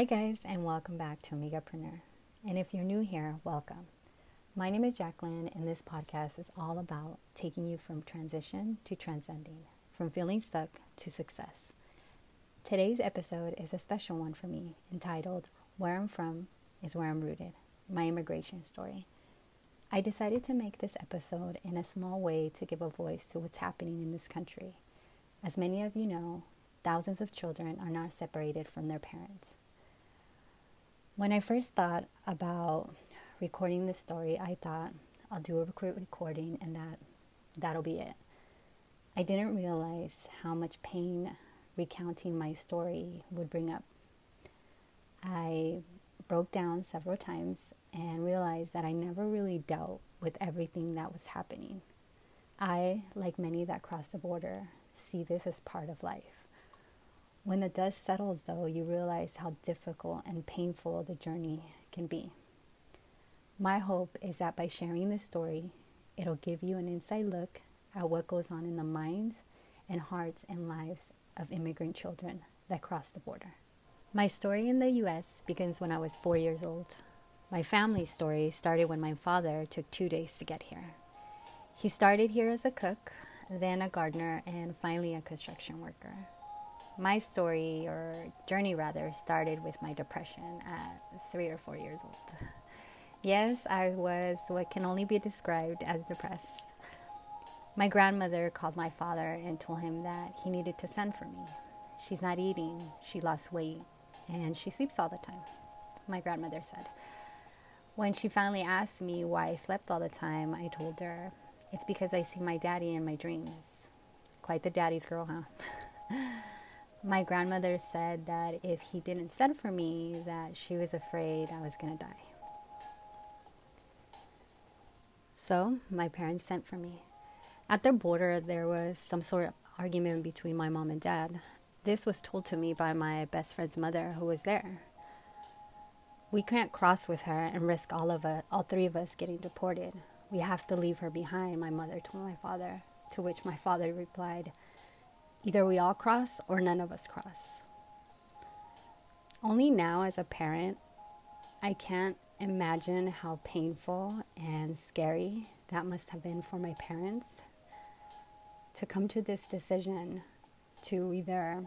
Hi, guys, and welcome back to Amigapreneur. And if you're new here, welcome. My name is Jacqueline, and this podcast is all about taking you from transition to transcending, from feeling stuck to success. Today's episode is a special one for me, entitled Where I'm From is Where I'm Rooted My Immigration Story. I decided to make this episode in a small way to give a voice to what's happening in this country. As many of you know, thousands of children are now separated from their parents. When I first thought about recording this story, I thought I'll do a recording and that that'll be it. I didn't realize how much pain recounting my story would bring up. I broke down several times and realized that I never really dealt with everything that was happening. I, like many that cross the border, see this as part of life. When the dust settles, though, you realize how difficult and painful the journey can be. My hope is that by sharing this story, it'll give you an inside look at what goes on in the minds and hearts and lives of immigrant children that cross the border. My story in the US begins when I was four years old. My family's story started when my father took two days to get here. He started here as a cook, then a gardener, and finally a construction worker. My story, or journey rather, started with my depression at three or four years old. Yes, I was what can only be described as depressed. My grandmother called my father and told him that he needed to send for me. She's not eating, she lost weight, and she sleeps all the time, my grandmother said. When she finally asked me why I slept all the time, I told her, It's because I see my daddy in my dreams. Quite the daddy's girl, huh? my grandmother said that if he didn't send for me, that she was afraid I was going to die. So, my parents sent for me. At the border, there was some sort of argument between my mom and dad. This was told to me by my best friend's mother, who was there. We can't cross with her and risk all of us, all three of us getting deported. We have to leave her behind, my mother told my father, to which my father replied, Either we all cross or none of us cross. Only now, as a parent, I can't imagine how painful and scary that must have been for my parents to come to this decision to either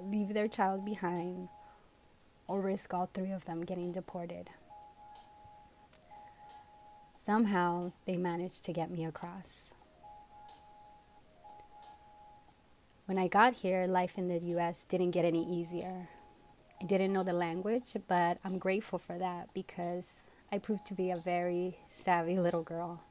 leave their child behind or risk all three of them getting deported. Somehow they managed to get me across. When I got here, life in the US didn't get any easier. I didn't know the language, but I'm grateful for that because I proved to be a very savvy little girl.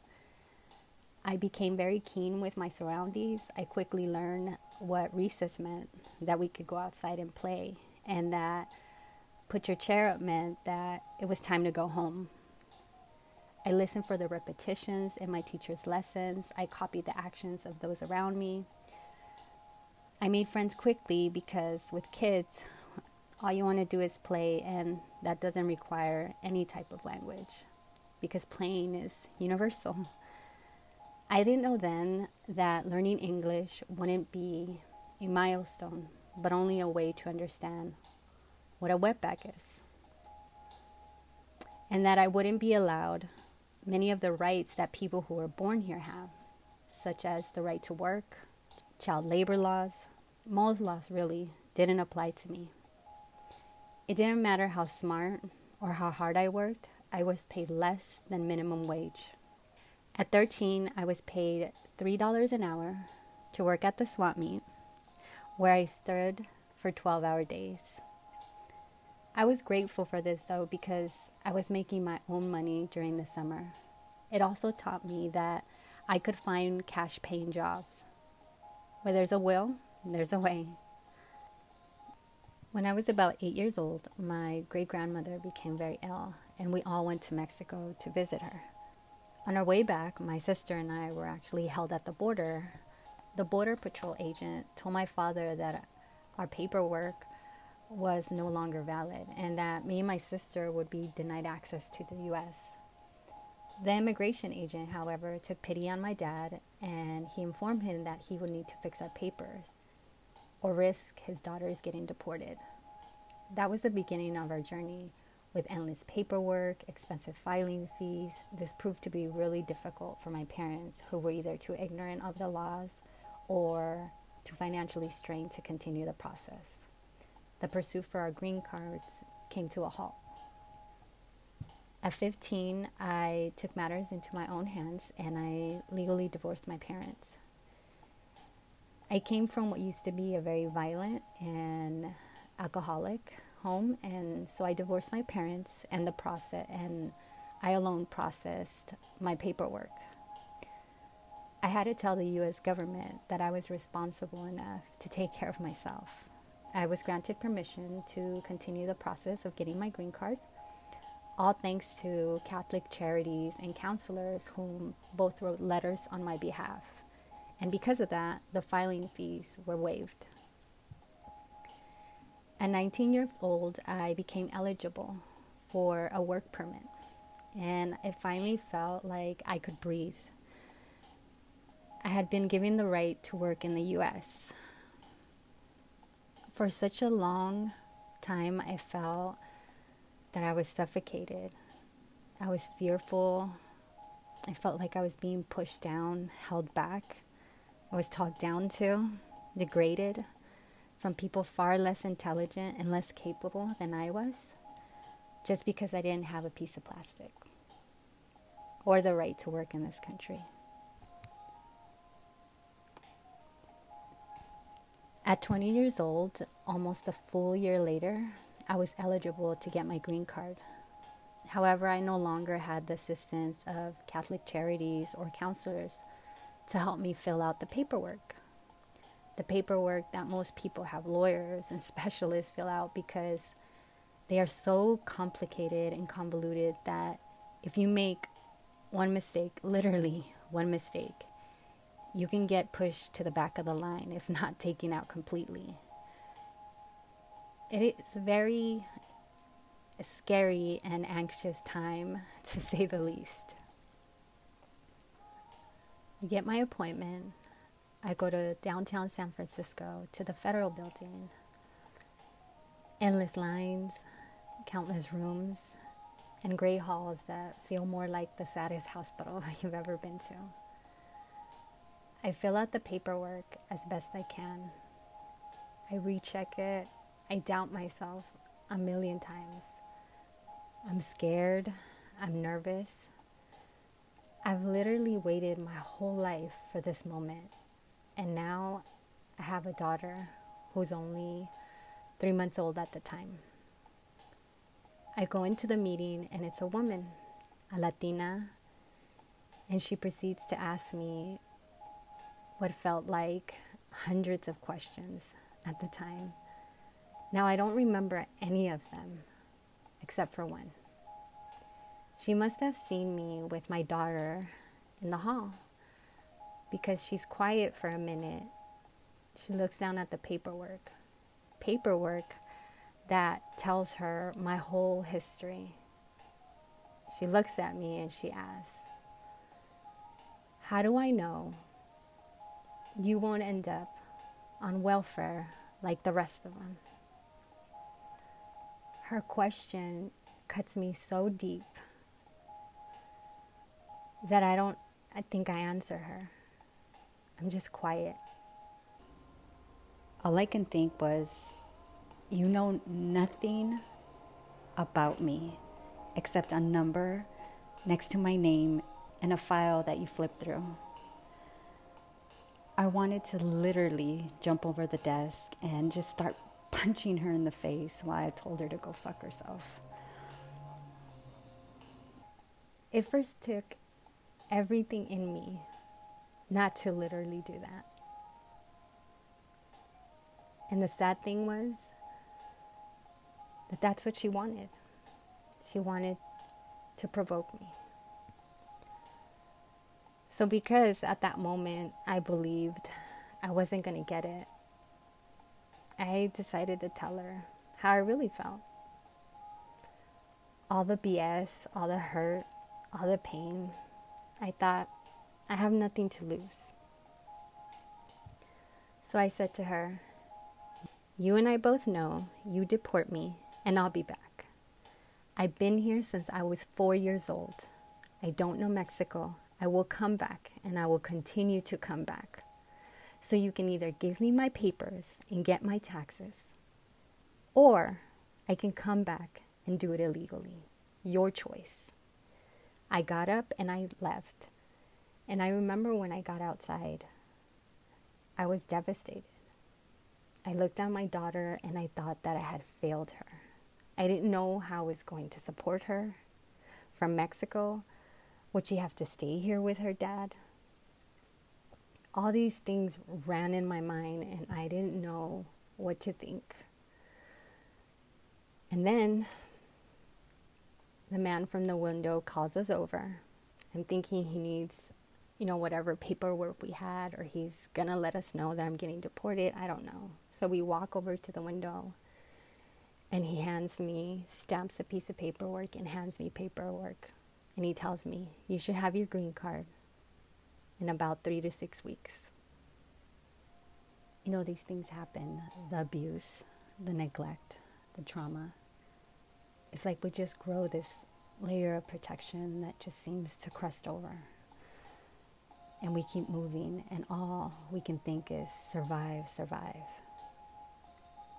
I became very keen with my surroundings. I quickly learned what recess meant, that we could go outside and play, and that put your chair up meant that it was time to go home. I listened for the repetitions in my teacher's lessons. I copied the actions of those around me. I made friends quickly because with kids, all you want to do is play, and that doesn't require any type of language because playing is universal. I didn't know then that learning English wouldn't be a milestone, but only a way to understand what a wetback is. And that I wouldn't be allowed many of the rights that people who were born here have, such as the right to work, child labor laws. Most laws really didn't apply to me. It didn't matter how smart or how hard I worked, I was paid less than minimum wage. At 13, I was paid $3 an hour to work at the swap meet, where I stood for 12 hour days. I was grateful for this though because I was making my own money during the summer. It also taught me that I could find cash paying jobs. Where there's a will, there's a way. When I was about eight years old, my great grandmother became very ill, and we all went to Mexico to visit her. On our way back, my sister and I were actually held at the border. The Border Patrol agent told my father that our paperwork was no longer valid and that me and my sister would be denied access to the US. The immigration agent, however, took pity on my dad and he informed him that he would need to fix our papers or risk his daughters getting deported. that was the beginning of our journey with endless paperwork, expensive filing fees. This proved to be really difficult for my parents, who were either too ignorant of the laws or too financially strained to continue the process. The pursuit for our green cards came to a halt. At 15, I took matters into my own hands and I legally divorced my parents. I came from what used to be a very violent and alcoholic home and so I divorced my parents and the process and I alone processed my paperwork. I had to tell the US government that I was responsible enough to take care of myself. I was granted permission to continue the process of getting my green card all thanks to Catholic charities and counselors whom both wrote letters on my behalf. And because of that, the filing fees were waived. At 19 years old, I became eligible for a work permit, and it finally felt like I could breathe. I had been given the right to work in the US. For such a long time, I felt that I was suffocated. I was fearful. I felt like I was being pushed down, held back. I was talked down to, degraded from people far less intelligent and less capable than I was, just because I didn't have a piece of plastic or the right to work in this country. At 20 years old, almost a full year later, I was eligible to get my green card. However, I no longer had the assistance of Catholic charities or counselors to help me fill out the paperwork. The paperwork that most people have lawyers and specialists fill out because they are so complicated and convoluted that if you make one mistake, literally one mistake, you can get pushed to the back of the line, if not taken out completely it is a very scary and anxious time, to say the least. I get my appointment. I go to downtown San Francisco to the federal building. Endless lines, countless rooms, and gray halls that feel more like the saddest hospital you've ever been to. I fill out the paperwork as best I can. I recheck it I doubt myself a million times. I'm scared. I'm nervous. I've literally waited my whole life for this moment. And now I have a daughter who's only three months old at the time. I go into the meeting and it's a woman, a Latina, and she proceeds to ask me what felt like hundreds of questions at the time. Now, I don't remember any of them except for one. She must have seen me with my daughter in the hall because she's quiet for a minute. She looks down at the paperwork. Paperwork that tells her my whole history. She looks at me and she asks, How do I know you won't end up on welfare like the rest of them? her question cuts me so deep that I don't I think I answer her. I'm just quiet. All I can think was, you know nothing about me except a number next to my name and a file that you flip through. I wanted to literally jump over the desk and just start punching her in the face while I told her to go fuck herself. It first took everything in me not to literally do that. And the sad thing was that that's what she wanted. She wanted to provoke me. So, because at that moment I believed I wasn't going to get it, I decided to tell her how I really felt. All the BS, all the hurt, all the pain. I thought, I have nothing to lose. So I said to her, You and I both know you deport me and I'll be back. I've been here since I was four years old. I don't know Mexico. I will come back and I will continue to come back. So you can either give me my papers and get my taxes, or I can come back and do it illegally. Your choice. I got up and I left. And I remember when I got outside, I was devastated. I looked at my daughter and I thought that I had failed her. I didn't know how I was going to support her from Mexico. Would she have to stay here with her dad? All these things ran in my mind and I didn't know what to think. And then the man from the window calls us over. I'm thinking he needs, you know, whatever paperwork we had, or he's gonna let us know that I'm getting deported. I don't know. So we walk over to the window and he hands me, stamps a piece of paperwork and hands me paperwork. And he tells me, You should have your green card in about three to six weeks. You know, these things happen the abuse, the neglect, the trauma it's like we just grow this layer of protection that just seems to crust over. And we keep moving, and all we can think is survive, survive.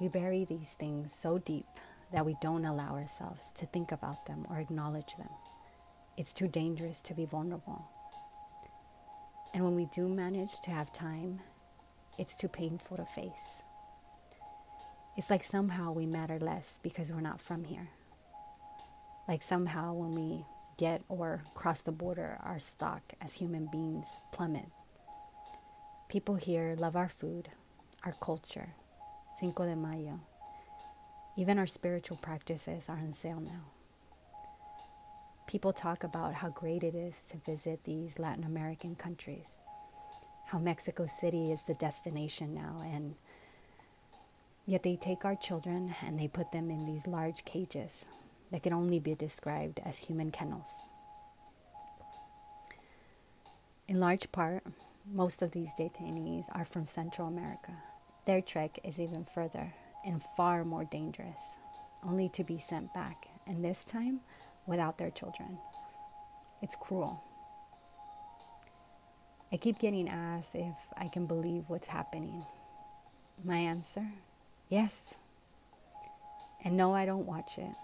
We bury these things so deep that we don't allow ourselves to think about them or acknowledge them. It's too dangerous to be vulnerable. And when we do manage to have time, it's too painful to face. It's like somehow we matter less because we're not from here. Like somehow when we get or cross the border, our stock as human beings plummet. People here love our food, our culture, Cinco de Mayo. Even our spiritual practices are on sale now. People talk about how great it is to visit these Latin American countries, how Mexico City is the destination now, and yet they take our children and they put them in these large cages that can only be described as human kennels. In large part, most of these detainees are from Central America. Their trek is even further and far more dangerous, only to be sent back, and this time without their children. It's cruel. I keep getting asked if I can believe what's happening. My answer yes. And no, I don't watch it.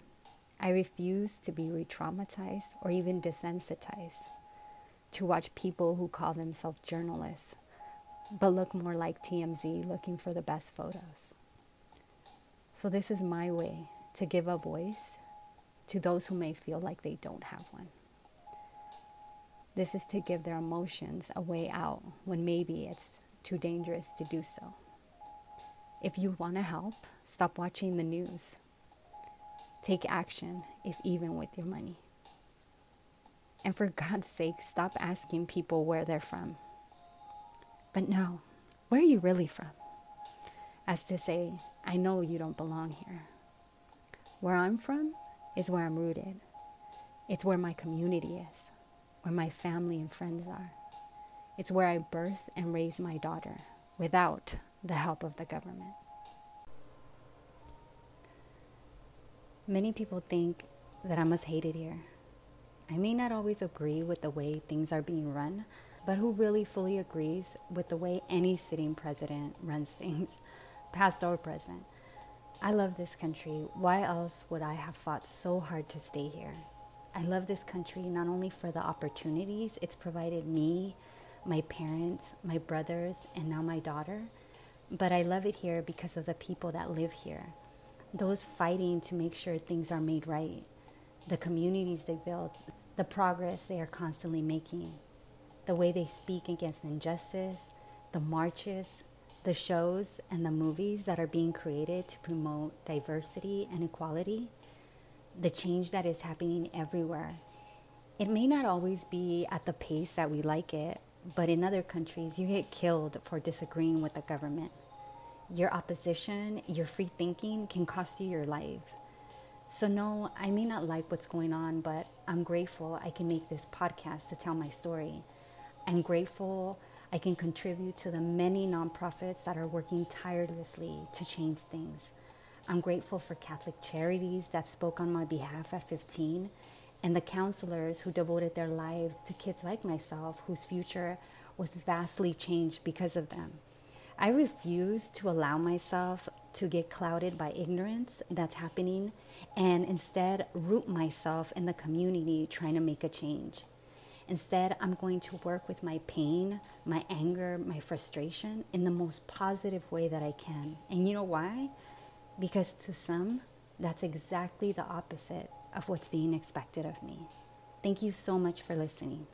I refuse to be re traumatized or even desensitized to watch people who call themselves journalists but look more like TMZ looking for the best photos. So, this is my way to give a voice to those who may feel like they don't have one. This is to give their emotions a way out when maybe it's too dangerous to do so. If you want to help, stop watching the news. Take action, if even with your money. And for God's sake, stop asking people where they're from. But no, where are you really from? As to say, I know you don't belong here. Where I'm from is where I'm rooted. It's where my community is, where my family and friends are. It's where I birth and raise my daughter without the help of the government. Many people think that I must hate it here. I may not always agree with the way things are being run, but who really fully agrees with the way any sitting president runs things, past or present? I love this country. Why else would I have fought so hard to stay here? I love this country not only for the opportunities it's provided me, my parents, my brothers, and now my daughter, but I love it here because of the people that live here those fighting to make sure things are made right, the communities they build, the progress they are constantly making, the way they speak against injustice, the marches, the shows, and the movies that are being created to promote diversity and equality, the change that is happening everywhere. It may not always be at the pace that we like it, but in other countries, you get killed for disagreeing with the government your opposition, your free thinking can cost you your life. So, no, I may not like what's going on, but I'm grateful I can make this podcast to tell my story. I'm grateful I can contribute to the many nonprofits that are working tirelessly to change things. I'm grateful for Catholic charities that spoke on my behalf at 15 and the counselors who devoted their lives to kids like myself whose future was vastly changed because of them. I refuse to allow myself to get clouded by ignorance that's happening and instead root myself in the community trying to make a change. Instead, I'm going to work with my pain, my anger, my frustration in the most positive way that I can. And you know why? Because to some, that's exactly the opposite of what's being expected of me. Thank you so much for listening.